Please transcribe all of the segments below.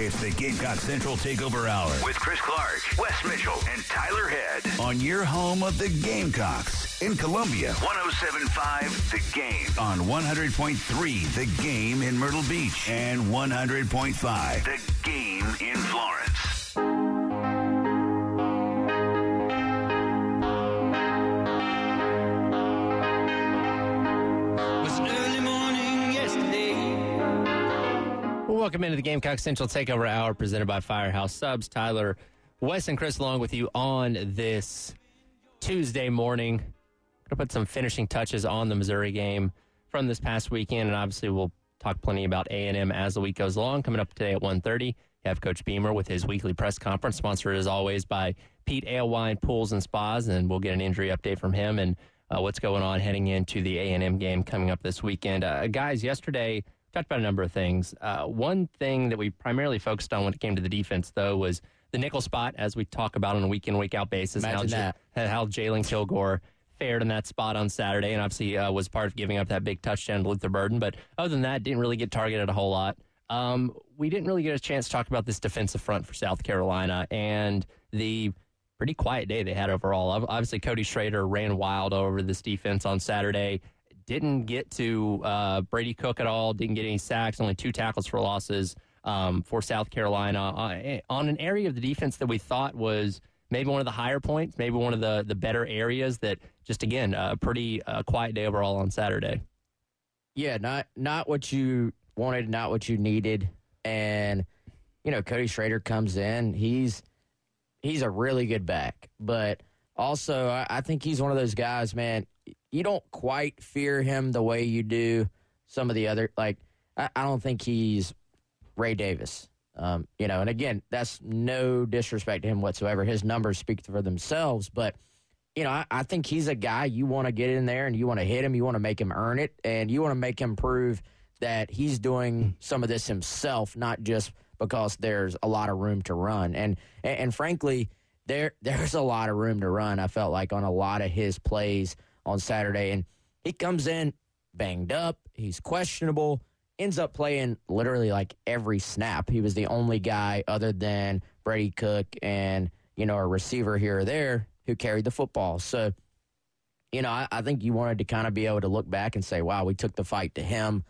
It's the Gamecock Central Takeover Hour with Chris Clark, Wes Mitchell, and Tyler Head on your home of the Gamecocks in Columbia. 1075 The Game on 100.3 The Game in Myrtle Beach and 100.5 The Game in Florence. Welcome into the Gamecock Central Takeover Hour presented by Firehouse Subs. Tyler, Wes, and Chris along with you on this Tuesday morning. Going to put some finishing touches on the Missouri game from this past weekend, and obviously we'll talk plenty about A&M as the week goes along. Coming up today at 1.30, you have Coach Beamer with his weekly press conference, sponsored as always by Pete Ale Wine Pools and Spas, and we'll get an injury update from him and uh, what's going on heading into the A&M game coming up this weekend. Uh, guys, yesterday talked about a number of things. Uh, one thing that we primarily focused on when it came to the defense, though, was the nickel spot, as we talk about on a week in, week out basis. Imagine how, that. how Jalon Kilgore fared in that spot on Saturday, and obviously uh, was part of giving up that big touchdown to Luther Burden. But other than that, didn't really get targeted a whole lot. Um, we didn't really get a chance to talk about this defensive front for South Carolina and the pretty quiet day they had overall. Obviously, Cody Schrader ran wild over this defense on Saturday. Didn't get to uh, Brady Cook at all. Didn't get any sacks. Only two tackles for losses um, for South Carolina uh, on an area of the defense that we thought was maybe one of the higher points, maybe one of the the better areas. That just again a pretty uh, quiet day overall on Saturday. Yeah, not not what you wanted, not what you needed, and you know Cody Schrader comes in. He's he's a really good back, but also I, I think he's one of those guys, man. You don't quite fear him the way you do some of the other. Like I, I don't think he's Ray Davis. Um, you know, and again, that's no disrespect to him whatsoever. His numbers speak for themselves, but you know, I, I think he's a guy you want to get in there and you want to hit him, you want to make him earn it, and you want to make him prove that he's doing some of this himself, not just because there's a lot of room to run. And and, and frankly, there there's a lot of room to run. I felt like on a lot of his plays on Saturday, and he comes in banged up, he's questionable, ends up playing literally like every snap. He was the only guy other than Brady Cook and you know a receiver here or there who carried the football. So, you know, I, I think you wanted to kind of be able to look back and say, wow, we took the fight to him.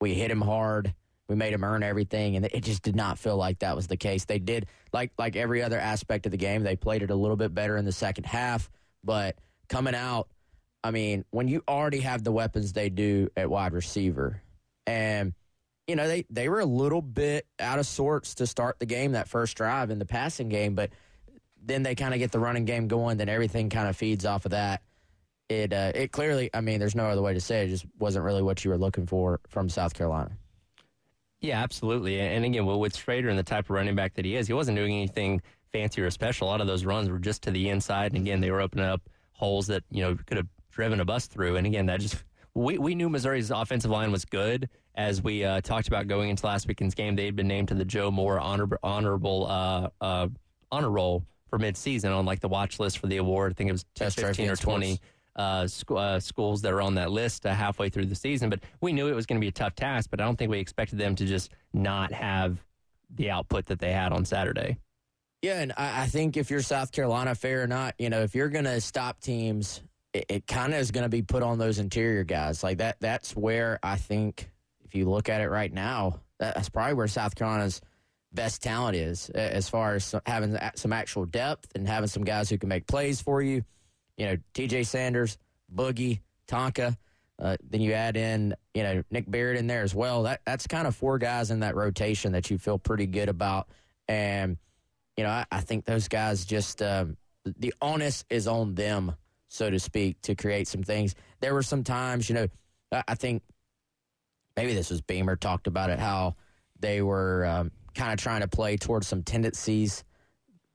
We hit him hard. We made him earn everything. And it just did not feel like that was the case. They did, like, like every other aspect of the game, they played it a little bit better in the second half. But coming out, I mean, when you already have the weapons they do at wide receiver, and you know they they were a little bit out of sorts to start the game that first drive in the passing game, but then they kind of get the running game going, then everything kind of feeds off of that. It uh, it clearly, I mean, there's no other way to say it. it. Just wasn't really what you were looking for from South Carolina. Yeah, absolutely. And again, well, with Schrader and the type of running back that he is, he wasn't doing anything fancy or special. A lot of those runs were just to the inside, and again, they were opening up holes that you know could have driven a bus through. And again, that just we we knew Missouri's offensive line was good as we uh, talked about going into last weekend's game. They had been named to the Joe Moore honor, honorable uh, uh, honor roll for midseason on like the watch list for the award. I think it was Best 15 or 20 uh, sc- uh, schools that are on that list uh, halfway through the season. But we knew it was going to be a tough task, but I don't think we expected them to just not have the output that they had on Saturday. Yeah, and I, I think if you're South Carolina, fair or not, you know, if you're going to stop teams, it, it kind of is going to be put on those interior guys. Like that. That's where I think, if you look at it right now, that's probably where South Carolina's best talent is, as far as having some actual depth and having some guys who can make plays for you. You know, T.J. Sanders, Boogie, Tonka. Uh, then you add in, you know, Nick Barrett in there as well. That that's kind of four guys in that rotation that you feel pretty good about. And you know, I, I think those guys just um, the onus is on them, so to speak, to create some things. There were some times, you know, I, think maybe this was Beamer talked about it how they were um, kind of trying to play towards some tendencies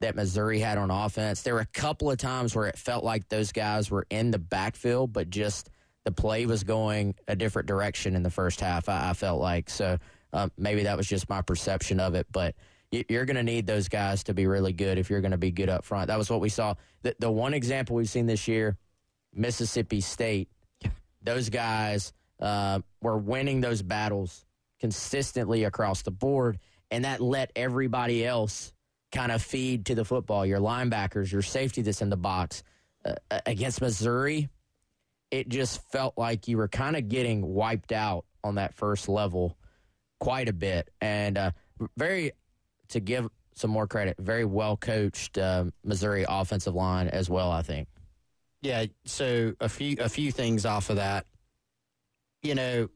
that Missouri had on offense. There were a couple of times where it felt like those guys were in the backfield, but just the play was going a different direction in the first half. I, I felt like so um, maybe that was just my perception of it, but you're going to need those guys to be really good if you're going to be good up front. That was what we saw. The, the one example we've seen this year, Mississippi State, those guys uh, were winning those battles consistently across the board, and that let everybody else kind of feed to the football. Your linebackers, your safety that's in the box. Uh, against Missouri, it just felt like you were kind of getting wiped out on that first level quite a bit. And uh, very, to give some more credit, very well coached um, Missouri offensive line as well, I think. Yeah, so a few a few things off of that. You know,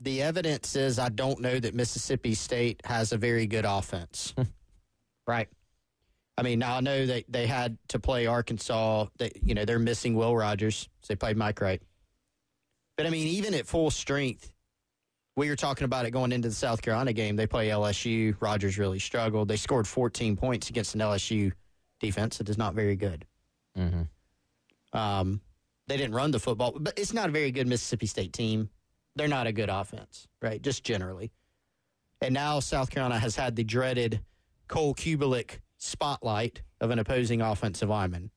the evidence is I don't know that Mississippi State has a very good offense. right. I mean, now I know they, they had to play Arkansas. They, you know, they're missing Will Rogers. So they played Mike Wright. But I mean, even at full strength, we were talking about it going into the South Carolina game. They play LSU. Rogers really struggled. They scored 14 points against an LSU defense that is not very good. Mm-hmm. Um, they didn't run the football, but it's not a very good Mississippi State team. They're not a good offense, right? Just generally. And now South Carolina has had the dreaded Cole Cubelic spotlight of an opposing offensive lineman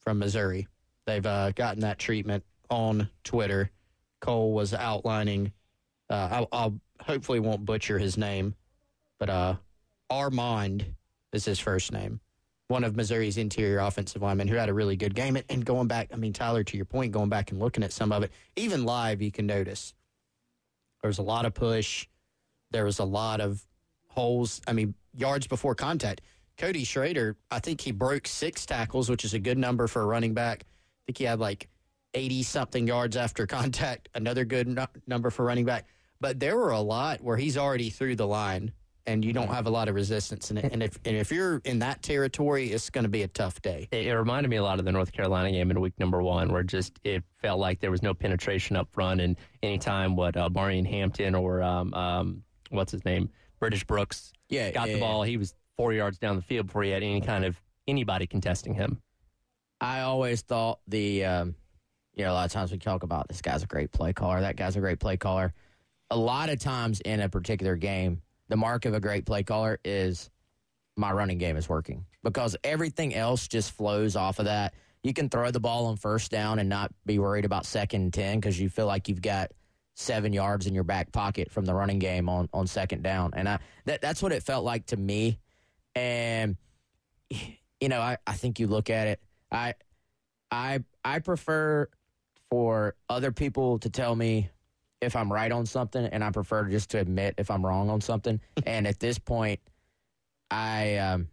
from Missouri. They've uh, gotten that treatment on Twitter. Cole was outlining. Uh, I'll, I'll hopefully won't butcher his name, but uh, Armand is his first name one of Missouri's interior offensive linemen who had a really good game. And- going back, I mean, Tyler, to your point, going back and looking at some of it, even live, you can notice there was a lot of push. There was a lot of holes. I mean, yards before contact. Cody Schrader, I think he broke six tackles, which is a good number for a running back. I think he had like 80 something yards after contact, another good nu- number for running back. But there were a lot where he's already through the line and you don't have a lot of resistance in it. And if and if you're in that territory, it's going to be a tough day. It, it reminded me a lot of the North Carolina game in week number one, where just it felt like there was no penetration up front, and anytime what uh, Marion Hampton or um, um, what's his name, British Brooks, Yeah, got yeah, the yeah. ball, he was four yards down the field before he had any kind of anybody contesting him. I always thought the, um, you know, a lot of times we talk about this guy's a great play caller, that guy's a great play caller. A lot of times in a particular game, the mark of a great play caller is my running game is working because everything else just flows off of that. You can throw the ball on first down and not be worried about second and 10 because you feel like you've got seven yards in your back pocket from the running game on, on second down. And I, that, that's what it felt like to me. And, you know, I, I think you look at it, I, I, I prefer for other people to tell me if I'm right on something, and I prefer just to admit if I'm wrong on something. and at this point, I, um,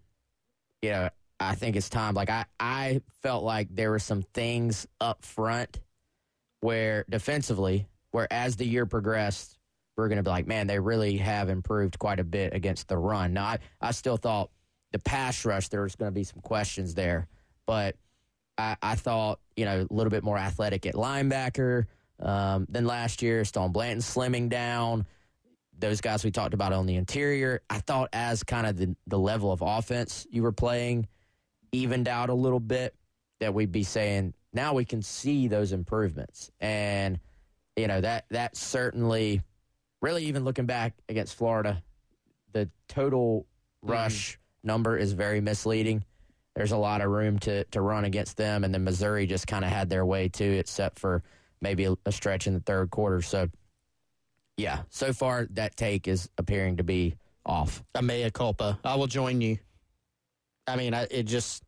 you know, I think it's time. Like I, I felt like there were some things up front where defensively, where as the year progressed, we're going to be like, man, they really have improved quite a bit against the run. Now, I, I still thought the pass rush, there was going to be some questions there, but I, I thought, you know, a little bit more athletic at linebacker um, than last year. Stone Blanton slimming down. Those guys we talked about on the interior. I thought as kind of the, the level of offense you were playing evened out a little bit, that we'd be saying now we can see those improvements. And, you know, that that certainly really even looking back against Florida, the total rush number is very misleading. There's a lot of room to, to run against them, and then Missouri just kind of had their way too, except for maybe a, a stretch in the third quarter. So, yeah, so far that take is appearing to be off. A mea culpa. I will join you. I mean, I, it just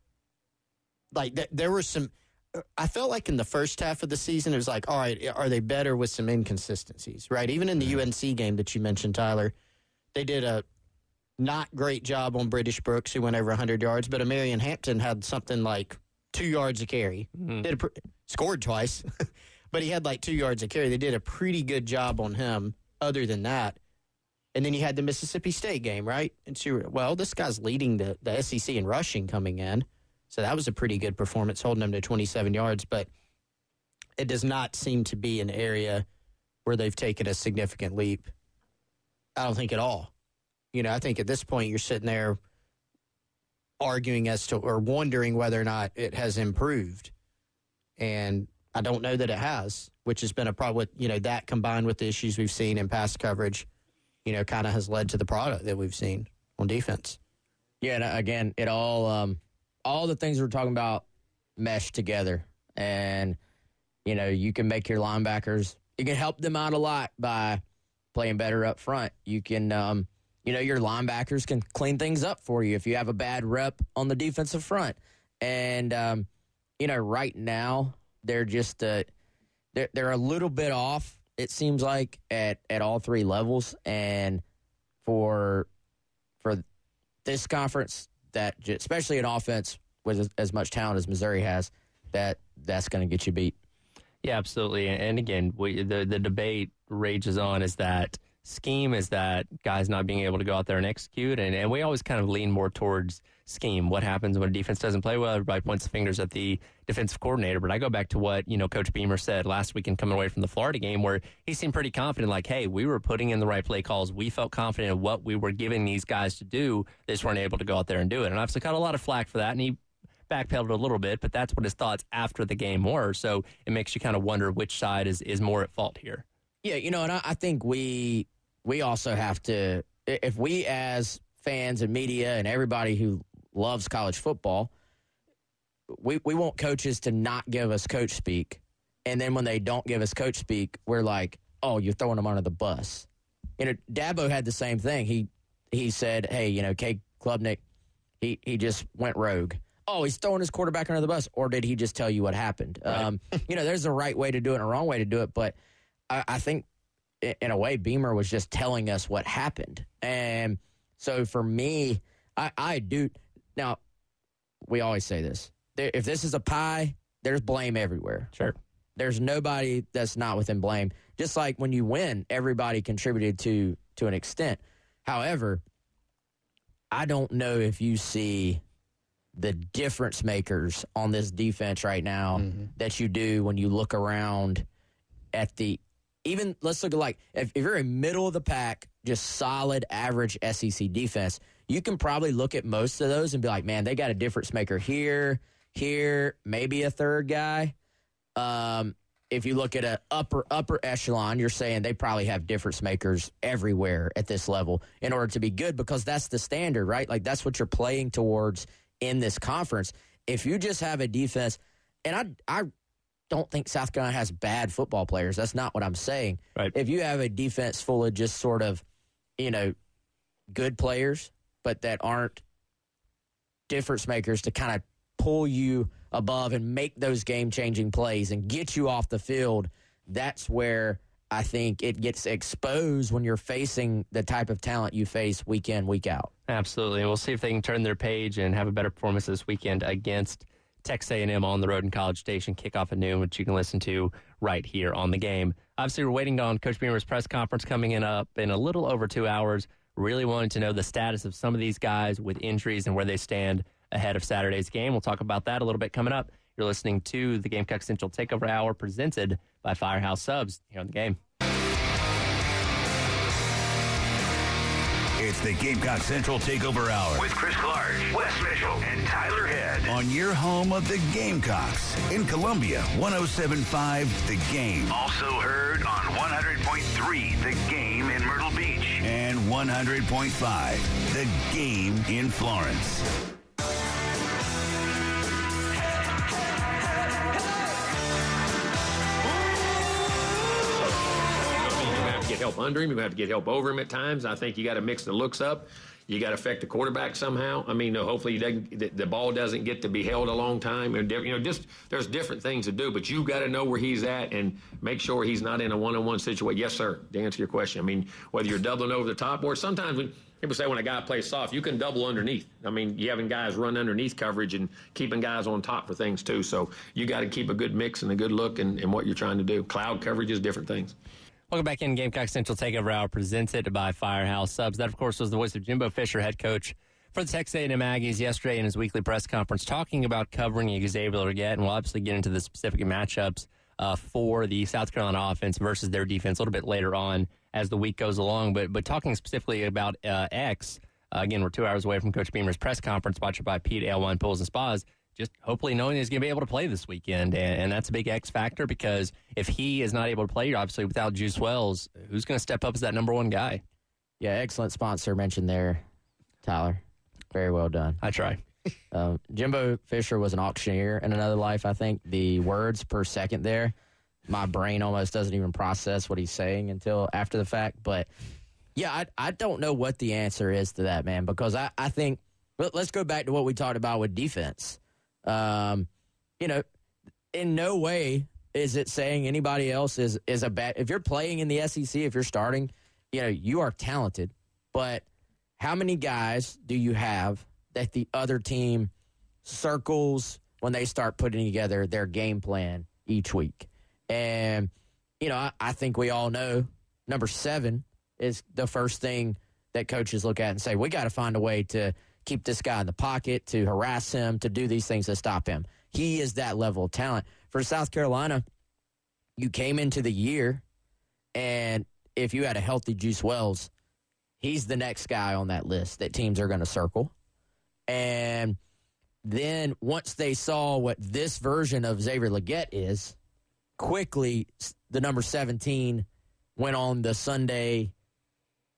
like th- there were some. I felt like in the first half of the season, it was like, all right, are they better with some inconsistencies? Right. Even in the UNC game that you mentioned, Tyler, they did a not great job on British Brooks, who went over 100 yards, but Marion Hampton had something like two yards a carry. Mm-hmm. Did a pr- scored twice, but he had like two yards of carry. They did a pretty good job on him. Other than that, and then you had the Mississippi State game, right? And so, well, this guy's leading the, the SEC in rushing coming in. So that was a pretty good performance, holding him to 27 yards. But it does not seem to be an area where they've taken a significant leap. I don't think at all. You know, I think at this point you're sitting there arguing as to or wondering whether or not it has improved. And I don't know that it has, which has been a problem with, you know, that combined with the issues we've seen in pass coverage, you know, kind of has led to the product that we've seen on defense. Yeah, and uh, again, it all um, all the things we're talking about mesh together, and you know you can make your linebackers. You can help them out a lot by playing better up front. You can, um, you know, your linebackers can clean things up for you if you have a bad rep on the defensive front. And um, you know, right now they're just uh, they're they're a little bit off. It seems like at at all three levels, and for for this conference that especially an offense with as, as much talent as Missouri has that that's going to get you beat. Yeah, absolutely. And again, we, the the debate rages on is that scheme is that guys not being able to go out there and execute, and, and we always kind of lean more towards scheme. What happens when a defense doesn't play well? Everybody points the fingers at the defensive coordinator. But I go back to what you know Coach Beamer said last week in coming away from the Florida game, where he seemed pretty confident. Like, hey, we were putting in the right play calls. We felt confident in what we were giving these guys to do. They just weren't able to go out there and do it. And obviously, got a lot of flack for that, and he backpedaled a little bit. But that's what his thoughts after the game were. So it makes you kind of wonder which side is is more at fault here. Yeah, you know, and I, I think we we also have to if we as fans and media and everybody who loves college football, we we want coaches to not give us coach speak, and then when they don't give us coach speak, we're like, oh, you're throwing them under the bus. You know, Dabo had the same thing. He he said, hey, you know, Cade Klubnik, he he just went rogue. Oh, he's throwing his quarterback under the bus, or did he just tell you what happened? Right. Um, you know, there's a right way to do it and a wrong way to do it, but I, I think in a way, Beamer was just telling us what happened. And so for me, I, I do. Now, we always say this There- if this is a pie, there's blame everywhere. Sure. There's nobody that's not within blame. Just like when you win, everybody contributed to to an extent. However, I don't know if you see the difference makers on this defense right now mm-hmm. that you do when you look around at the even let's look at like if, if you're a middle of the pack, just solid average SEC defense, you can probably look at most of those and be like, man, they got a difference maker here, here, maybe a third guy. Um, if you look at a upper upper echelon, you're saying they probably have difference makers everywhere at this level in order to be good because that's the standard, right? Like that's what you're playing towards in this conference. If you just have a defense, and I I don't think South Carolina has bad football players. That's not what I'm saying. Right. If you have a defense full of just sort of, you know, good players, but that aren't difference makers to kind of pull you above and make those game changing plays and get you off the field, that's where I think it gets exposed when you're facing the type of talent you face week in, week out. Absolutely. We'll see if they can turn their page and have a better performance this weekend against Texas A&M on the road in College Station, kickoff at noon, which you can listen to right here on the game. Obviously, we're waiting on Coach Beamer's press conference coming in up in a little over two hours. Really wanted to know the status of some of these guys with injuries and where they stand ahead of Saturday's game. We'll talk about that a little bit coming up. You're listening to the Gamecock Central Takeover Hour presented by Firehouse Subs here on the game. It's the Gamecock Central Takeover Hour with Chris Clark, Wes Mitchell, and Tyler Head on your home of the Gamecocks in Columbia, 1075 The Game. Also heard on 100.3 The Game in Myrtle Beach and 100.5 The Game in Florence. Get help under him. You're have to get help over him at times. I think you got to mix the looks up. You got to affect the quarterback somehow. I mean, hopefully he the, the ball doesn't get to be held a long time. And diff- you know, just there's different things to do, but you got to know where he's at and make sure he's not in a one-on-one situation. Yes, sir. To answer your question, I mean, whether you're doubling over the top or sometimes when people say when a guy plays soft, you can double underneath. I mean, you having guys run underneath coverage and keeping guys on top for things too. So you got to keep a good mix and a good look in what you're trying to do. Cloud coverage is different things. Welcome back in Gamecock Central Takeover Hour presented by Firehouse Subs. That, of course, was the voice of Jimbo Fisher, head coach for the Texas A&M Aggies yesterday in his weekly press conference talking about covering Xavier Legette, and we'll obviously get into the specific matchups uh, for the South Carolina offense versus their defense a little bit later on as the week goes along. But but talking specifically about uh, X, uh, again, we're two hours away from Coach Beamer's press conference, sponsored by Pete L1 Pools and Spas. Just hopefully knowing he's going to be able to play this weekend, and, and that's a big X factor because if he is not able to play, obviously without Juice Wells, who's going to step up as that number one guy? Yeah, excellent sponsor mentioned there, Tyler. Very well done. I try. Um, Jimbo Fisher was an auctioneer in another life. I think the words per second there, my brain almost doesn't even process what he's saying until after the fact. But yeah, I, I don't know what the answer is to that, man, because I, I think let- let's go back to what we talked about with defense. Um, you know, in no way is it saying anybody else is is a bad. If you're playing in the SEC, if you're starting, you know you are talented, but how many guys do you have that the other team circles when they start putting together their game plan each week? And you know, I, I think we all know number seven is the first thing that coaches look at and say, we got to find a way to keep this guy in the pocket, to harass him, to do these things to stop him. He is that level of talent. For South Carolina, you came into the year, and if you had a healthy Juice Wells, he's the next guy on that list that teams are going to circle. And then once they saw what this version of Xavier Legette is, quickly the number 17 went on the Sunday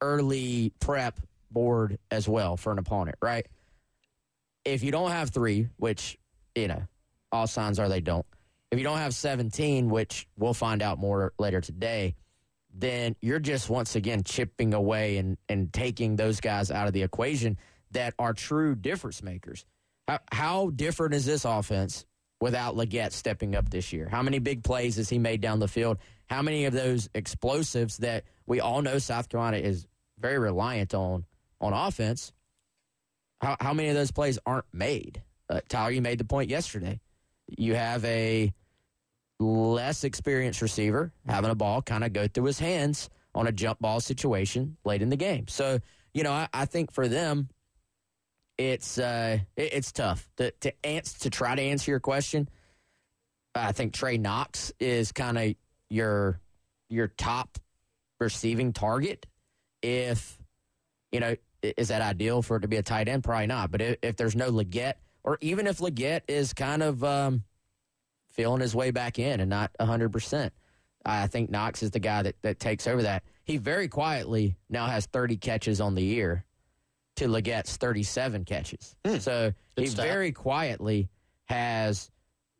early prep board as well for an opponent, right? If you don't have three, which, you know, all signs are they don't, if you don't have 17, which we'll find out more later today, then you're just once again chipping away and, and taking those guys out of the equation that are true difference makers. How, how different is this offense without Legette stepping up this year? How many big plays has he made down the field? How many of those explosives that we all know South Carolina is very reliant on on offense? How, how many of those plays aren't made? Uh, Tyler, you made the point yesterday. You have a less experienced receiver having a ball kind of go through his hands on a jump ball situation late in the game. So, you know, I, I think for them, it's uh, it, it's tough to to to try to answer your question. I think Trey Knox is kind of your your top receiving target. If you know, is that ideal for it to be a tight end? Probably not. But if, if there's no Legette, or even if Legette is kind of um, feeling his way back in and not 100%. I think Knox is the guy that, that takes over that. He very quietly now has 30 catches on the year to Legette's 37 catches. So he very quietly has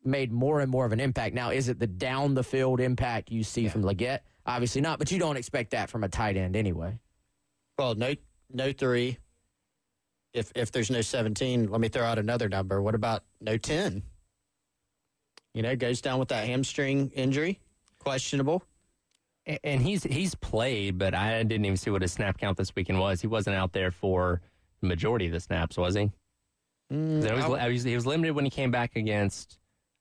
made more and more of an impact. Now, is it the down the field impact you see from Legette? Obviously not, but you don't expect that from a tight end anyway. Well, no, no three. If if there's no 17, let me throw out another number. What about no 10? You know, goes down with that hamstring injury, questionable. A- And he's he's played, but I didn't even see what his snap count this weekend was. He wasn't out there for the majority of the snaps, was he? Mm, He was, I- I was- he was limited when he came back against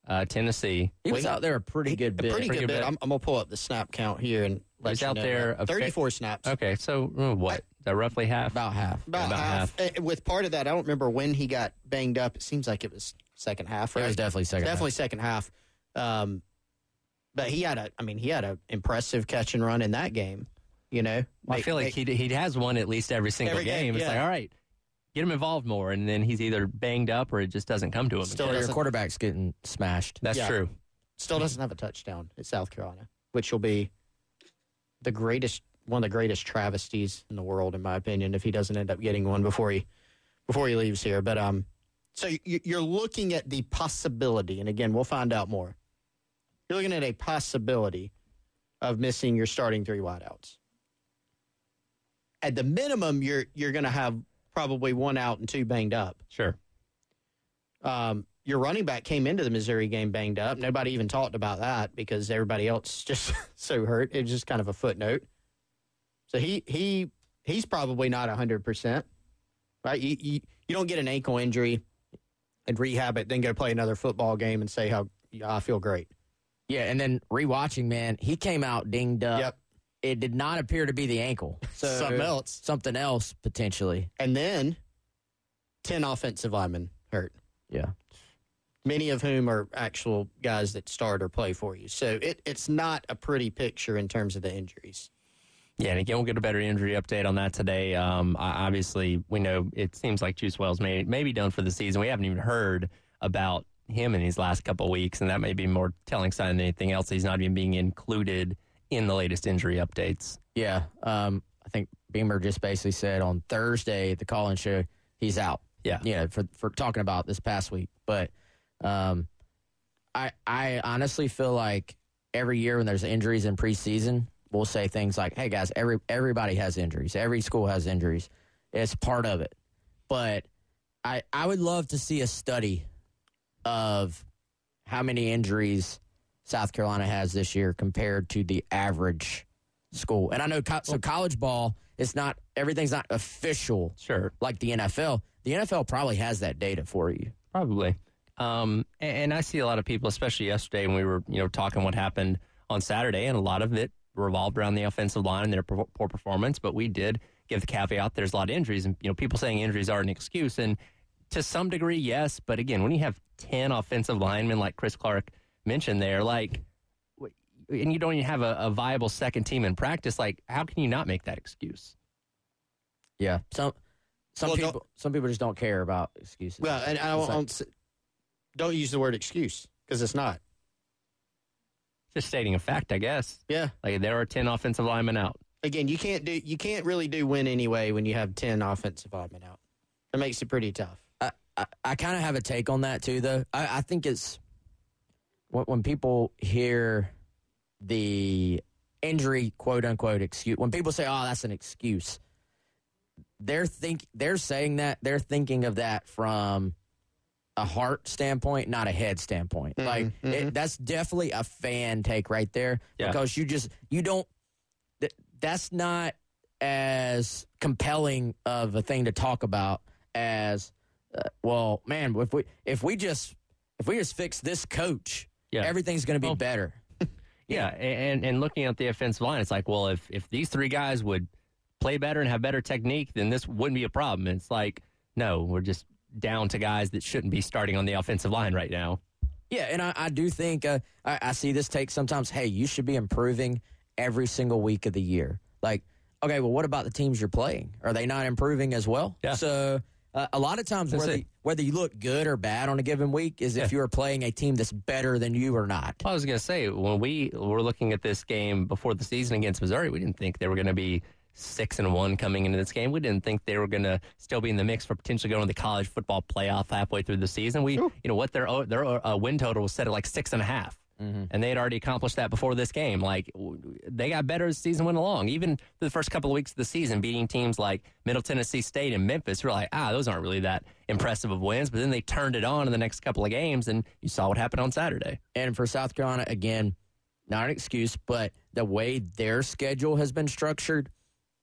uh, Tennessee. He was out there a pretty good a bit. pretty, Pretty good good bit. bit. I'm, I'm gonna pull up the snap count here and let He's you out know there that. a 34 snaps. Okay, so uh, what? Is that roughly half? About half. About, About half. half. With part of that, I don't remember when he got banged up. It seems like it was second half. It was definitely second. half. definitely second half. Um, but he had a, I mean, he had an impressive catch and run in that game. You know, Well, I feel like he he has one at least every single Every game, game. It's yeah. like, all right, get him involved more, and then he's either banged up or it just doesn't come to him. Still your doesn't- quarterback's getting smashed. That's Yeah. true. still doesn't have a touchdown at South Carolina, which will be the greatest, one of the greatest travesties in the world, in my opinion, if he doesn't end up getting one before he before he leaves here. But um, so you- you're looking at the possibility, and again, we'll find out more. You're looking at a possibility of missing your starting three wideouts. At the minimum, you're you're going to have probably one out and two banged up. Sure. Um, your running back came into the Missouri game banged up. Nobody even talked about that because everybody else just so hurt. It was just kind of a footnote. So he he he's probably not hundred percent, right? You, you you don't get an ankle injury and rehab it, then go play another football game and say how yeah, I feel great. Yeah, and then rewatching, man, he came out dinged up. Yep. It did not appear to be the ankle. So Something else. Something else potentially. And then ten offensive linemen hurt. Yeah. many of whom are actual guys that start or play for you. So it, it's not a pretty picture in terms of the injuries. Yeah, and again, we'll get a better injury update on that today. Um, obviously, we know it seems like Juice Wells may, may be done for the season. We haven't even heard about him in these last couple of weeks, and that may be more telling sign than anything else. He's not even being included in the latest injury updates. Yeah, um, I think Beamer just basically said on Thursday at the call-in show he's out. Yeah, yeah, for for talking about this past week. But um, I I honestly feel like every year when there's injuries in preseason, we'll say things like, "Hey guys, every everybody has injuries. Every school has injuries. It's part of it." But I I would love to see a study of how many injuries South Carolina has this year compared to the average school. And I know co- so college ball it's not everything's not official, sure, like the NFL. The NFL probably has that data for you. Probably. Um, and, and I see a lot of people, especially yesterday when we were, you know, talking what happened on Saturday, and a lot of it revolved around the offensive line and their poor performance. But we did give the caveat: there's a lot of injuries, and you know, people saying injuries are an excuse, and to some degree, yes. But again, when you have ten offensive linemen like Chris Clark mentioned there, like, and you don't even have a, a viable second team in practice, like, how can you not make that excuse? Yeah, some some Well, people some people just don't care about excuses. Well, and I It's like- don't, don't use the word excuse because it's not. Just stating a fact, I guess. Yeah. Like there are ten offensive linemen out. Again, you can't do you can't really do win anyway when you have ten offensive linemen out. It makes it pretty tough. I, I, I kind of have a take on that too, though. I, I think it's when, when people hear the injury quote unquote excuse. When people say, "Oh, that's an excuse," they're think they're saying that they're thinking of that from a heart standpoint, not a head standpoint. Like It, that's definitely a fan take right there Yeah. because you just you don't. th- That's not as compelling of a thing to talk about as uh, well, man. If we if we just if we just fix this coach, Yeah. everything's going to be Well, better. Yeah, and and looking at the offensive line, it's like, well, if if these three guys would play better and have better technique, then this wouldn't be a problem. It's like, no, we're just down to guys that shouldn't be starting on the offensive line right now. Yeah, and I, I do think uh, I, I see this take sometimes. Hey, you should be improving every single week of the year. Like, okay, well, what about the teams you're playing? Are they not improving as well? Yeah. So uh, a lot of times, That's whether it. whether you look good or bad on a given week is if you're playing a team that's better than you or not. I was going to say when we were looking at this game before the season against Missouri, we didn't think they were going to be six and one coming into this game. We didn't think they were going to still be in the mix for potentially going to the college football playoff halfway through the season. We, you know, what their their uh, win total was set at like six and a half. And they had already accomplished that before this game. Like they got better as the season went along. Even the first couple of weeks of the season, beating teams like Middle Tennessee State and Memphis, we're like, ah, those aren't really that impressive of wins. But then they turned it on in the next couple of games, and you saw what happened on Saturday. And for South Carolina, again, not an excuse, but the way their schedule has been structured,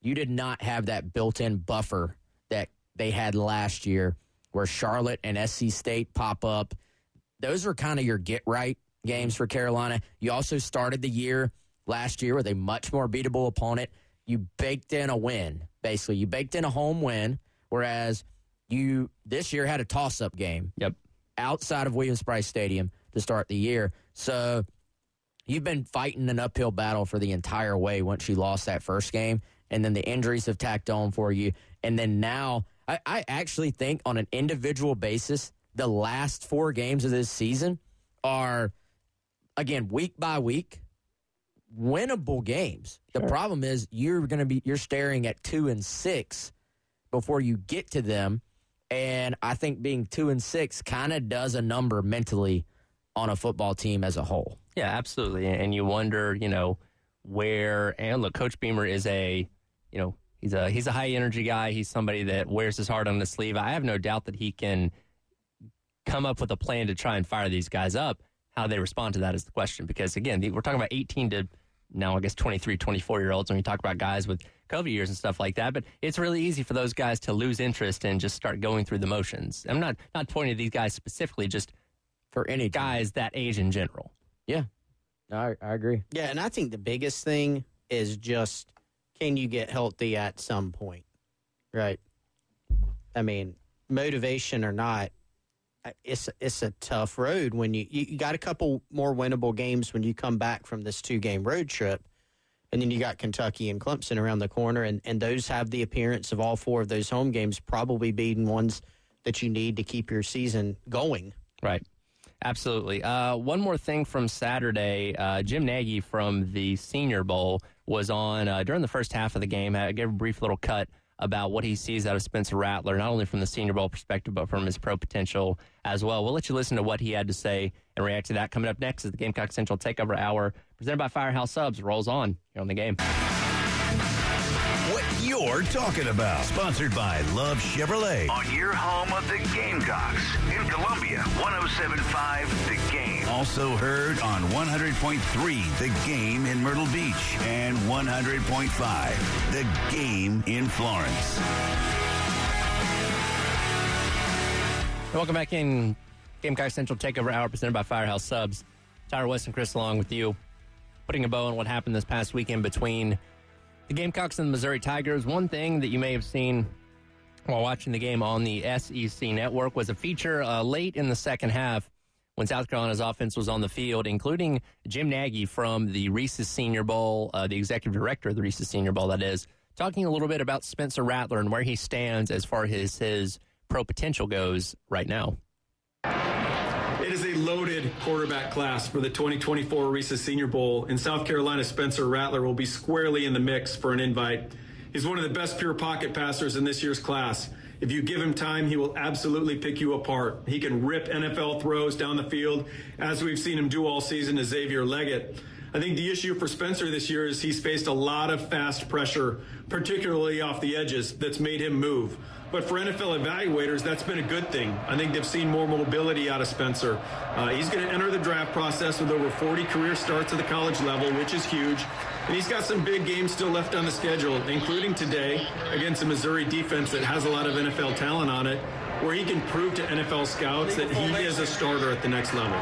you did not have that built in buffer that they had last year where Charlotte and SC State pop up. Those were kind of your get right games for Carolina. You also started the year last year with a much more beatable opponent. You baked in a win, basically. You baked in a home win, whereas you this year had a toss up game Yep. outside of Williams-Brice Stadium to start the year. So you've been fighting an uphill battle for the entire way once you lost that first game. And then the injuries have tacked on for you. And then now, I, I actually think on an individual basis, the last four games of this season are, again, week by week, winnable games. The problem is you're going to be, you're staring at two and six before you get to them. And I think being two and six kind of does a number mentally on a football team as a whole. Yeah, absolutely. And you wonder, you know, where and look, Coach Beamer is a, you know, he's a he's a high energy guy. He's somebody that wears his heart on his sleeve. I have no doubt that he can come up with a plan to try and fire these guys up. How they respond to that is the question. Because again, we're talking about 18 to now, I guess 23, 24 year olds when we talk about guys with COVID years and stuff like that. But it's really easy for those guys to lose interest and just start going through the motions. I'm not not pointing to these guys specifically, just For any guys that age in general. Yeah. No, I, I agree. Yeah, and I think the biggest thing is just can you get healthy at some point? Right. I mean, motivation or not, it's it's a tough road when you, you got a couple more winnable games when you come back from this two game road trip, and then you got Kentucky and Clemson around the corner, and and those have the appearance of all four of those home games probably being ones that you need to keep your season going. Right. Absolutely. Uh, one more thing from Saturday. Uh, Jim Nagy from the Senior Bowl was on uh, during the first half of the game. I gave a brief little cut about what he sees out of Spencer Rattler, not only from the Senior Bowl perspective, but from his pro potential as well. We'll let you listen to what he had to say and react to that. Coming up next is the Gamecock Central Takeover Hour, presented by Firehouse Subs. Rolls on here on the game. What you're talking about. Sponsored by Love Chevrolet. On your home of the Gamecocks. In Columbia, 1075 The Game. Also heard on 100.3 The Game in Myrtle Beach. And 100.5 The Game in Florence. Welcome back in Gamecock Central Takeover Hour presented by Firehouse Subs. Tyler Wes and Chris along with you, putting a bow on what happened this past weekend between the Gamecocks and the Missouri Tigers. One thing that you may have seen while watching the game on the SEC network was a feature uh, late in the second half when South Carolina's offense was on the field, including Jim Nagy from the Reese's Senior Bowl, uh, the executive director of the Reese's Senior Bowl, that is, talking a little bit about Spencer Rattler and where he stands as far as his pro potential goes right now. It is a loaded quarterback class for the 2024 Reese's Senior Bowl, and South Carolina Spencer Rattler will be squarely in the mix for an invite. He's one of the best pure pocket passers in this year's class. If you give him time, he will absolutely pick you apart. He can rip NFL throws down the field, as we've seen him do all season to Xavier Legette. I think the issue for Spencer this year is he's faced a lot of fast pressure, particularly off the edges, that's made him move. But for NFL evaluators, that's been a good thing. I think they've seen more mobility out of Spencer. Uh, he's going to enter the draft process with over 40 career starts at the college level, which is huge. And he's got some big games still left on the schedule, including today against a Missouri defense that has a lot of NFL talent on it, where he can prove to NFL scouts that he is a starter at the next level.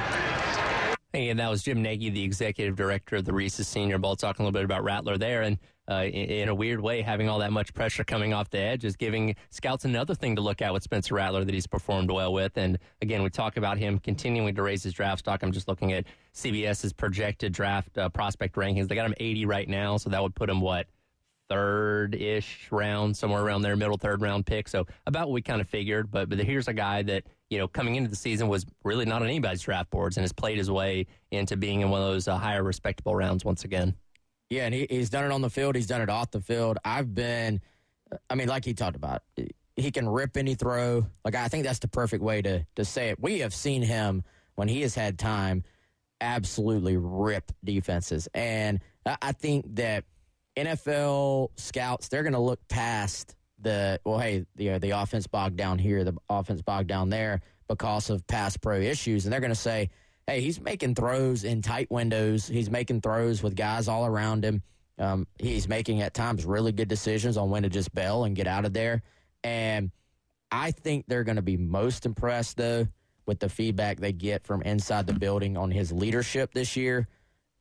And that was Jim Nagy, the executive director of the Reese's Senior Bowl, talking a little bit about Rattler there. And uh, in, in, a weird way, having all that much pressure coming off the edge is giving scouts another thing to look at with Spencer Rattler that he's performed well with. And again, we talk about him continuing to raise his draft stock. I'm just looking at CBS's projected draft uh, prospect rankings. They got him 80 right now, so that would put him, what, third ish round, somewhere around there, middle third round pick. So about what we kind of figured. But, but here's a guy that, you know, coming into the season was really not on anybody's draft boards and has played his way into being in one of those uh, higher respectable rounds once again. Yeah, and he, he's done it on the field. He's done it off the field. I've been, I mean, like he talked about, he can rip any throw. Like I think that's the perfect way to to say it. We have seen him when he has had time, absolutely rip defenses, and I, I think that NFL scouts they're going to look past the well, hey, the the offense bogged down here, the offense bogged down there because of pass pro issues, and they're going to say hey, he's making throws in tight windows. He's making throws with guys all around him. Um, he's making at times really good decisions on when to just bail and get out of there. And I think they're going to be most impressed though with the feedback they get from inside the building on his leadership this year.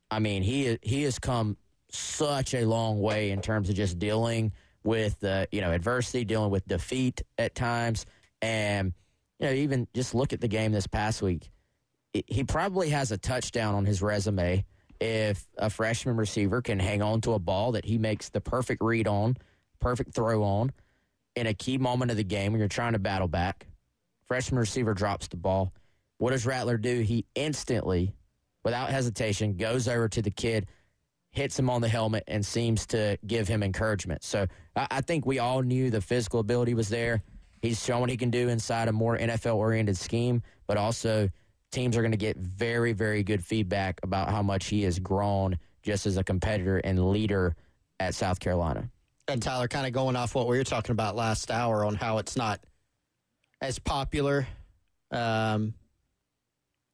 I mean, he he has come such a long way in terms of just dealing with uh, you know adversity, dealing with defeat at times, and you know even just look at the game this past week he probably has a touchdown on his resume if a freshman receiver can hang on to a ball that he makes the perfect read on, perfect throw on in a key moment of the game when you're trying to battle back. Freshman receiver drops the ball. What does Rattler do? He instantly, without hesitation, goes over to the kid, hits him on the helmet, and seems to give him encouragement. So I, I think we all knew the physical ability was there. He's shown what he can do inside a more NFL oriented scheme, but also teams are going to get very, very good feedback about how much he has grown just as a competitor and leader at South Carolina. And Tyler, kind of going off what we were talking about last hour on how it's not as popular um,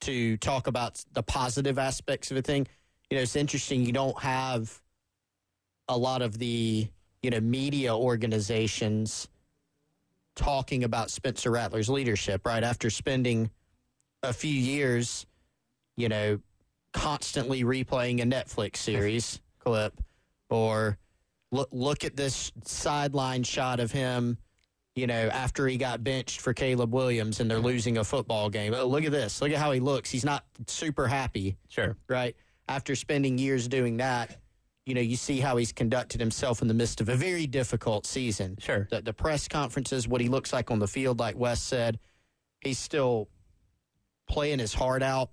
to talk about the positive aspects of a thing. You know, it's interesting. You don't have a lot of the you know media organizations talking about Spencer Rattler's leadership. Right after spending a few years, you know, constantly replaying a Netflix series clip or look look at this sideline shot of him you know, after he got benched for Caleb Williams and they're mm-hmm. losing a football game. Oh, look at this. Look at how he looks. He's not super happy, Sure. right? After spending years doing that, you know, you see how he's conducted himself in the midst of a very difficult season. Sure. The, the press conferences, what he looks like on the field, like Wes said, he's still playing his heart out,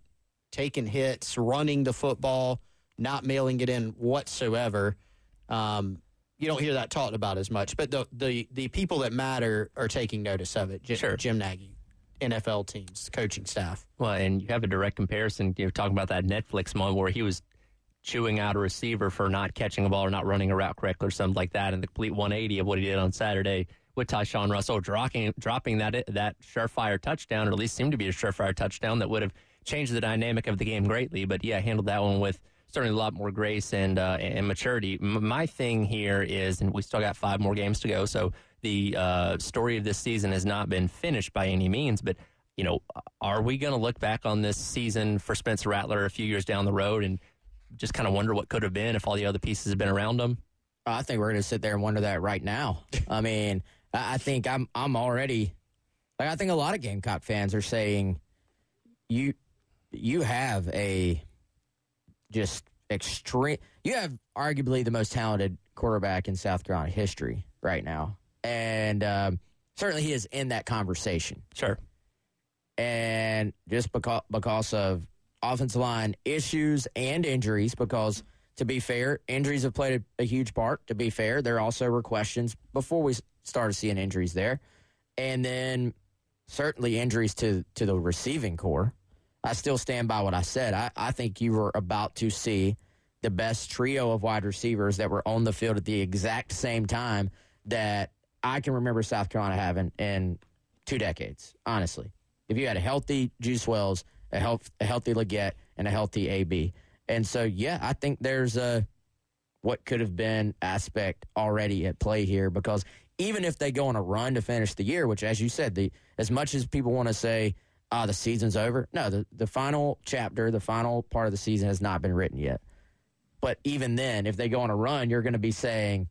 taking hits, running the football, not mailing it in whatsoever. Um, you don't hear that talked about as much, but the the, the people that matter are taking notice of it. Jim, Sure. Jim Nagy, NFL teams, coaching staff. Well, and you have a direct comparison. You're talking about that Netflix moment where he was chewing out a receiver for not catching a ball or not running a route correctly or something like that, and the complete 180 of what he did on Saturday with Tyshawn Russell dropping dropping that that surefire touchdown, or at least seemed to be a surefire touchdown that would have changed the dynamic of the game greatly. But yeah, handled that one with certainly a lot more grace and uh, and maturity. M- my thing here is, and we still got five more games to go, so the uh, story of this season has not been finished by any means, but you know, are we going to look back on this season for Spencer Rattler a few years down the road and just kind of wonder what could have been if all the other pieces had been around him? I think we're going to sit there and wonder that right now. I mean, I think I'm I'm already like I think a lot of Gamecock fans are saying you you have a just extreme you have arguably the most talented quarterback in South Carolina history right now, and um, certainly he is in that conversation. Sure. and just because because of offensive line issues and injuries. Because to be fair, injuries have played a, a huge part. To be fair, there also were questions before we started seeing injuries there, and then certainly injuries to to the receiving core. I still stand by what I said. I, I think you were about to see the best trio of wide receivers that were on the field at the exact same time that I can remember South Carolina having in two decades, honestly. If you had a healthy Juice Wells, a, health, a healthy Legette, and a healthy AB. And so, yeah, I think there's a what could have been aspect already at play here because even if they go on a run to finish the year, which, as you said, the as much as people want to say, ah, the season's over, no, the, the final chapter, the final part of the season has not been written yet. But even then, if they go on a run, you're going to be saying,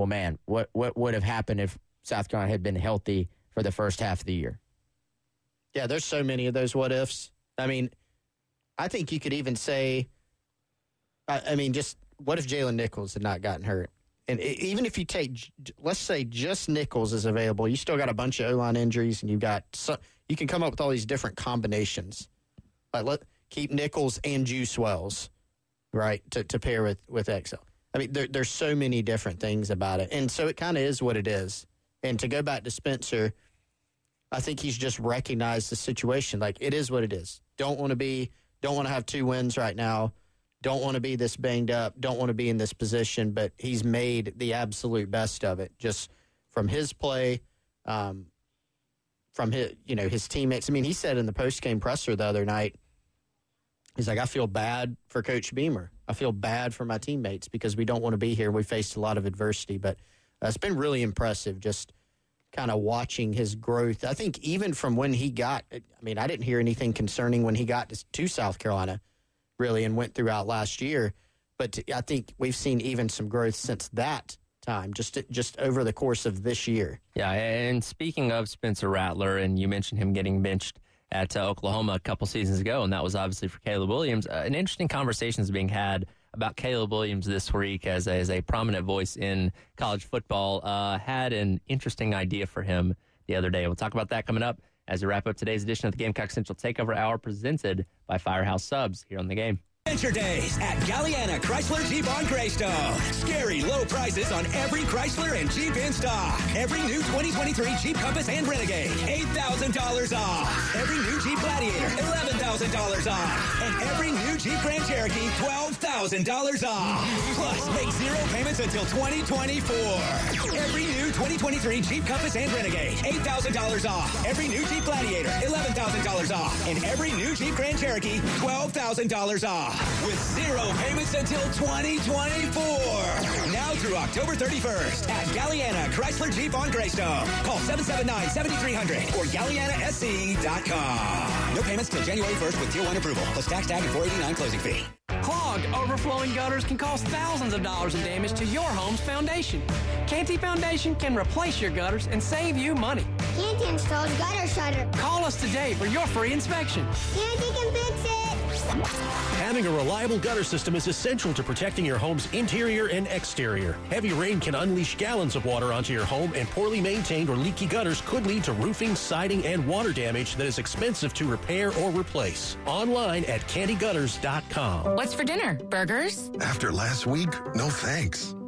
well, man, what, what would have happened if South Carolina had been healthy for the first half of the year? Yeah, there's so many of those what ifs. I mean, I think you could even say, I, I mean, just what if Jalen Nichols had not gotten hurt? And even if you take, let's say just Nichols is available, you still got a bunch of O line injuries, and you've got so, you can come up with all these different combinations. Like let keep Nichols and Juice Wells, right, to, to pair with with XL. I mean, there, there's so many different things about it, and so it kind of is what it is. And to go back to Spencer, I think he's just recognized the situation. Like it is what it is. Don't want to be. Don't want to have two wins right now. Don't want to be this banged up. Don't want to be in this position. But he's made the absolute best of it, just from his play, um, from his you know his teammates. I mean, he said in the post game presser the other night, he's like, I feel bad for Coach Beamer. I feel bad for my teammates because we don't want to be here. We faced a lot of adversity, but uh, it's been really impressive. Just kind of watching his growth. I think even from when he got, I mean, I didn't hear anything concerning when he got to, South Carolina, really, and went throughout last year. But I think we've seen even some growth since that time, just just over the course of this year. Yeah, and speaking of Spencer Rattler, and you mentioned him getting benched at uh, Oklahoma a couple seasons ago, and that was obviously for Caleb Williams. Uh, an interesting conversation is being had about Caleb Williams this week as a, as a prominent voice in college football. Uh, had an interesting idea for him the other day. We'll talk about that coming up as we wrap up today's edition of the Gamecock Central Takeover Hour presented by Firehouse Subs here on the game. Adventure Days at Galeana Chrysler Jeep on Greystone. Scary low prices on every Chrysler and Jeep in stock. Every new 2023 Jeep Compass and Renegade, $8,000 off. Every new Jeep Gladiator, $11,000 off. And every new Jeep Grand Cherokee, $12,000 off. Plus, make zero payments until 2024. Every new 2023 Jeep Compass and Renegade, $8,000 off. Every new Jeep Gladiator, $11,000 off. And every new Jeep Grand Cherokee, $12,000 off. With zero payments until 2024. Now through October 31st at Galeana Chrysler Jeep on Greystone. Call 779-7300 or GaleanaSC.com. No payments till January 1st with Tier 1 approval, plus tax tag and 489 closing fee. Clogged, overflowing gutters can cause thousands of dollars in damage to your home's foundation. Canty Foundation can replace your gutters and save you money. Canty installs gutter shutter. Call us today for your free inspection. Canty can fix it. Having a reliable gutter system is essential to protecting your home's interior and exterior. Heavy rain can unleash gallons of water onto your home, and poorly maintained or leaky gutters could lead to roofing, siding, and water damage that is expensive to repair or replace. Online at candygutters.com. What's for dinner? Burgers? After last week, no thanks.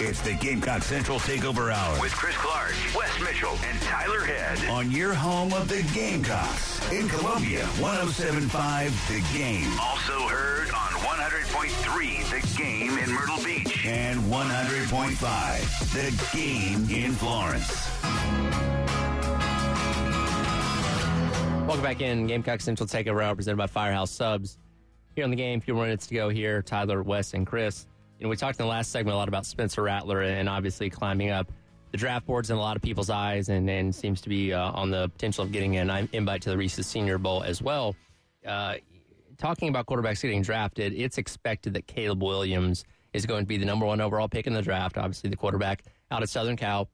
It's the Gamecock Central Takeover Hour with Chris Clark, Wes Mitchell, and Tyler Head on your home of the Gamecocks in Columbia, 1075 The Game. Also heard on 100.3 The Game in Myrtle Beach and 100.5 The Game in Florence. Welcome back in. Gamecock Central Takeover Hour presented by Firehouse Subs. Here on the game, a few minutes to go here. Tyler, Wes, and Chris. You know, we talked in the last segment a lot about Spencer Rattler and obviously climbing up the draft boards in a lot of people's eyes and, and seems to be uh, on the potential of getting an invite to the Reese's Senior Bowl as well. Uh, talking about quarterbacks getting drafted, it's expected that Caleb Williams is going to be the number one overall pick in the draft, obviously the quarterback out of Southern Cal.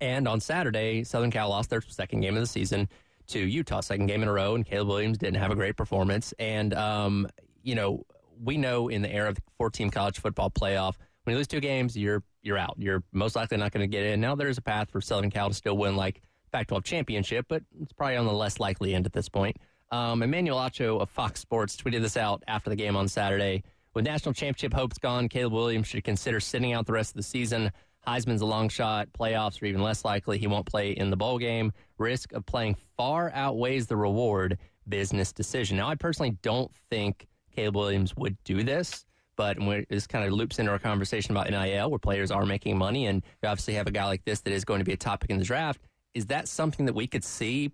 And on Saturday, Southern Cal lost their second game of the season to Utah, second game in a row, and Caleb Williams didn't have a great performance. And, um, you know, we know in the era of the four-team college football playoff, when you lose two games, you're you're out. You're most likely not going to get in. Now there's a path for Southern Cal to still win like Pac-12 championship, but it's probably on the less likely end at this point. Um, Emmanuel Acho of Fox Sports tweeted this out after the game on Saturday. With national championship hopes gone, Caleb Williams should consider sitting out the rest of the season. Heisman's a long shot. Playoffs are even less likely. He won't play in the bowl game. Risk of playing far outweighs the reward. Business decision. Now, I personally don't think Caleb Williams would do this. But this kind of loops into our conversation about NIL, where players are making money, and you obviously have a guy like this that is going to be a topic in the draft. Is that something that we could see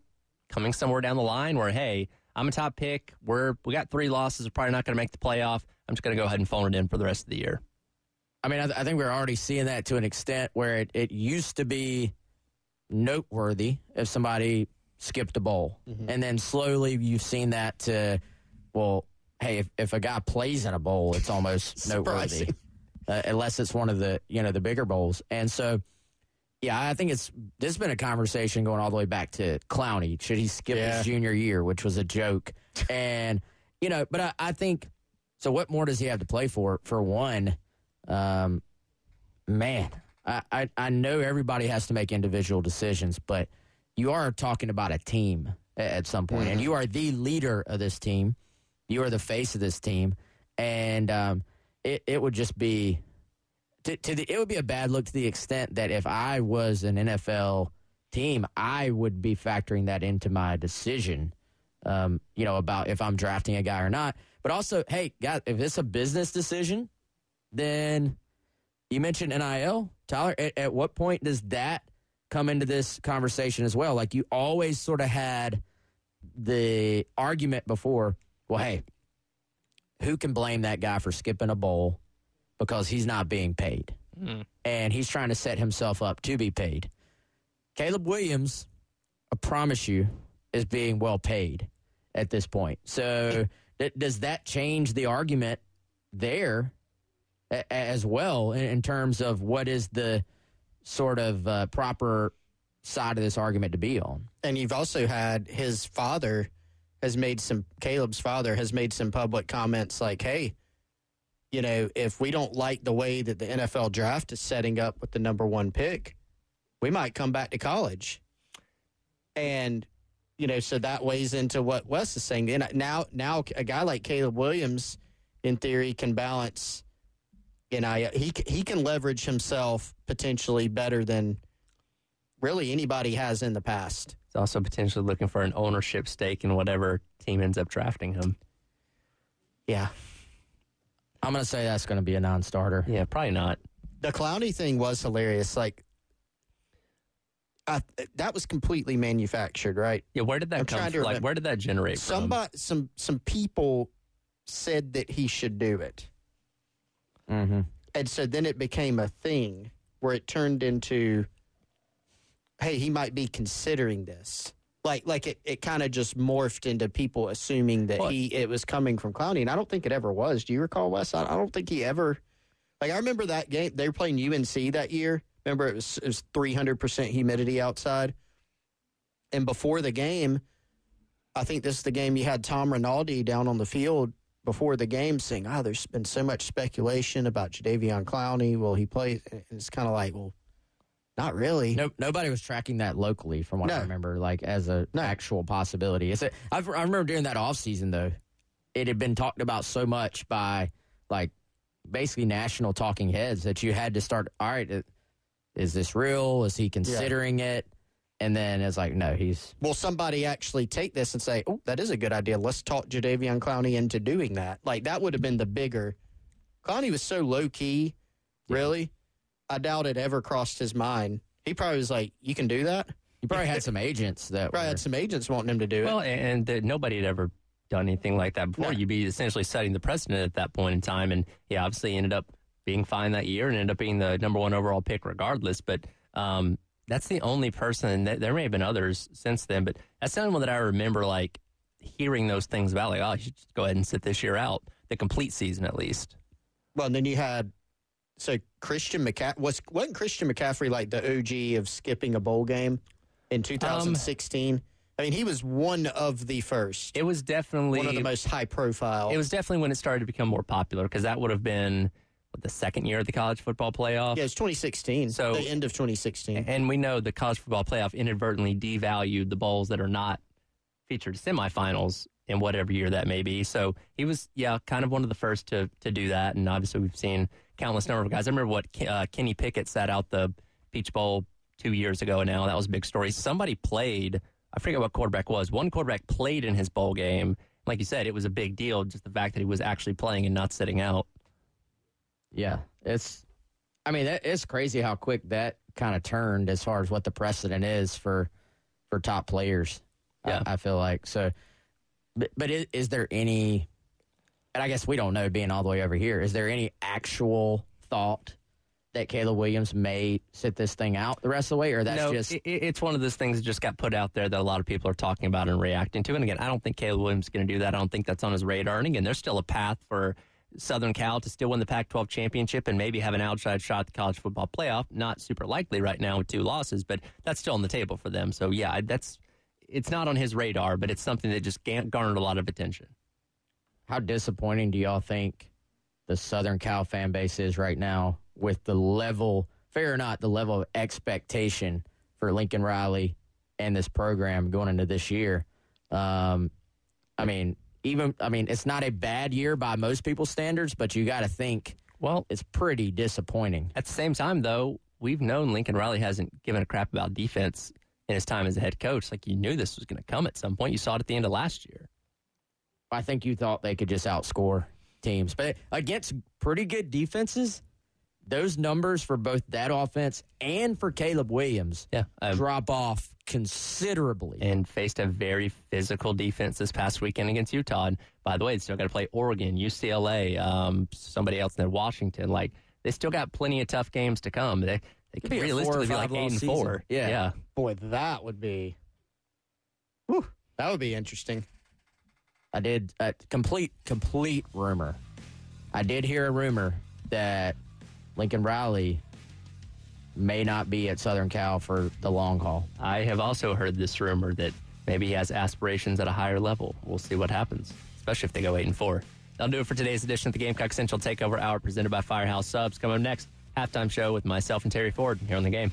coming somewhere down the line? Where hey, I'm a top pick. We're we got three losses. We're probably not going to make the playoff. I'm just going to go ahead and phone it in for the rest of the year. I mean, I, th- I think we're already seeing that to an extent where it, it used to be noteworthy if somebody skipped a bowl, mm-hmm. and then slowly you've seen that to well hey, if, if a guy plays in a bowl, it's almost noteworthy, uh, unless it's one of the you know the bigger bowls. And so, yeah, I think it's this has been a conversation going all the way back to Clowney. Should he skip yeah. his junior year, which was a joke? and you know, but I, I, think so. What more does he have to play for? For one, um, man, I, I I know everybody has to make individual decisions, but you are talking about a team at some point, mm-hmm. and you are the leader of this team. You are the face of this team, and um, it it would just be to, to the, it would be a bad look to the extent that if I was an NFL team, I would be factoring that into my decision. Um, you know about if I'm drafting a guy or not. But also, hey, guys, if it's a business decision, then you mentioned NIL, Tyler. At, at what point does that come into this conversation as well? Like you always sort of had the argument before well, hey, who can blame that guy for skipping a bowl because he's not being paid? Mm. And he's trying to set himself up to be paid. Caleb Williams, I promise you, is being well paid at this point. So, th- does that change the argument there a- as well in-, in, terms of what is the sort of uh, proper side of this argument to be on? And you've also had his father has made some Caleb's father has made some public comments like, "Hey, you know, if we don't like the way that the NFL draft is setting up with the number 1 pick, we might come back to college." And you know, so that weighs into what Wes is saying. And now now a guy like Caleb Williams in theory can balance you know, he he can leverage himself potentially better than really anybody has in the past. He's also potentially looking for an ownership stake in whatever team ends up drafting him. Yeah. I'm going to say that's going to be a non starter. Yeah, probably not. The Clowney thing was hilarious. Like, I, that was completely manufactured, right? Yeah, where did that I'm come from? Like, where did that generate from? Somebody, some some people said that he should do it, Mm-hmm. and so then it became a thing where it turned into, hey, he might be considering this. Like, like it, it kind of just morphed into people assuming that Well- he it was coming from Clowney, and I don't think it ever was. Do you recall, Wes? I, I don't think he ever. Like, I remember that game. They were playing UNC that year. Remember, it was it was three hundred percent humidity outside, and before the game, I think this is the game you had Tom Rinaldi down on the field before the game saying, "Oh, there's been so much speculation about Jadeveon Clowney. Will he play?" And it's kind of like, well, not really. No, nobody was tracking that locally, from what I remember, like as a actual possibility. It's a, I've, I remember during that off season though, it had been talked about so much by like basically national talking heads that you had to start. All right, is this real? Is he considering it? And then it's like, no, he's Will somebody actually take this and say, "Oh, that is a good idea. Let's talk Jadeveon Clowney into doing that"? Like that would have been the bigger. Clowney was so low key, really. I doubt it ever crossed his mind. He probably was like, "You can do that." he probably had some agents that Probably were, had some agents wanting him to do it. Well, and uh, nobody had ever done anything like that before. No. You'd be essentially setting the precedent at that point in time. And yeah, obviously ended up being fine that year and ended up being the number one overall pick regardless. But um, that's the only person, and th- there may have been others since then, but that's the only one that I remember like hearing those things about. Like, oh, you should just go ahead and sit this year out, the complete season at least. Well, and then you had so Christian McCaffrey was wasn't Christian McCaffrey like the OG of skipping a bowl game in um, 2016? I mean, he was one of the first. It was definitely one of the most high profile. It was definitely when it started to become more popular because that would have been what, the second year of the college football playoff. yeah, it was 2016. So- the end of 2016. And we know the college football playoff inadvertently devalued the bowls that are not featured semifinals in whatever year that may be. So he was, yeah, kind of one of the first to to do that. And obviously, we've seen countless number of guys. I remember what uh, Kenny Pickett sat out the Peach Bowl two years ago. Now that was a big story. Somebody played. I forget what quarterback was. One quarterback played in his bowl game. Like you said, it was a big deal. Just the fact that he was actually playing and not sitting out. Yeah, it's. I mean, that, it's crazy how quick that kind of turned as far as what the precedent is for for top players. Yeah. I, I feel like so. But, but is, is there any? And I guess we don't know, being all the way over here. Is there any actual thought that Caleb Williams may sit this thing out the rest of the way, or that's no, just it, it's one of those things that just got put out there that a lot of people are talking about and reacting to. And again, I don't think Caleb Williams is going to do that. I don't think that's on his radar. And again, there's still a path for Southern Cal to still win the Pac-12 championship and maybe have an outside shot at the college football playoff. Not super likely right now with two losses, but that's still on the table for them. So yeah, that's it's not on his radar, but it's something that just garnered a lot of attention. How disappointing do y'all think the Southern Cal fan base is right now with the level, fair or not, the level of expectation for Lincoln Riley and this program going into this year? Um, I mean, even I mean, it's not a bad year by most people's standards, but you got to think, well, it's pretty disappointing. At the same time, though, we've known Lincoln Riley hasn't given a crap about defense in his time as a head coach. Like you knew this was going to come at some point. You saw it at the end of last year. I think you thought they could just outscore teams, but against pretty good defenses, those numbers for both that offense and for Caleb Williams yeah, um, drop off considerably. And faced a very physical defense this past weekend against Utah. And by the way, they still got to play Oregon, UCLA, um, somebody else in there, Washington. Like they still got plenty of tough games to come. They they could be a four or realistically be like eight and season. four. Yeah. yeah. Boy, that would be. Whew, that would be interesting. I did a complete complete rumor. I did hear a rumor that Lincoln Riley may not be at Southern Cal for the long haul. I have also heard this rumor that maybe he has aspirations at a higher level. We'll see what happens, especially if they go eight and four. That'll do it for today's edition of the Gamecock Central Takeover Hour presented by Firehouse Subs. Coming up next, halftime show with myself and Terry Ford here on the game.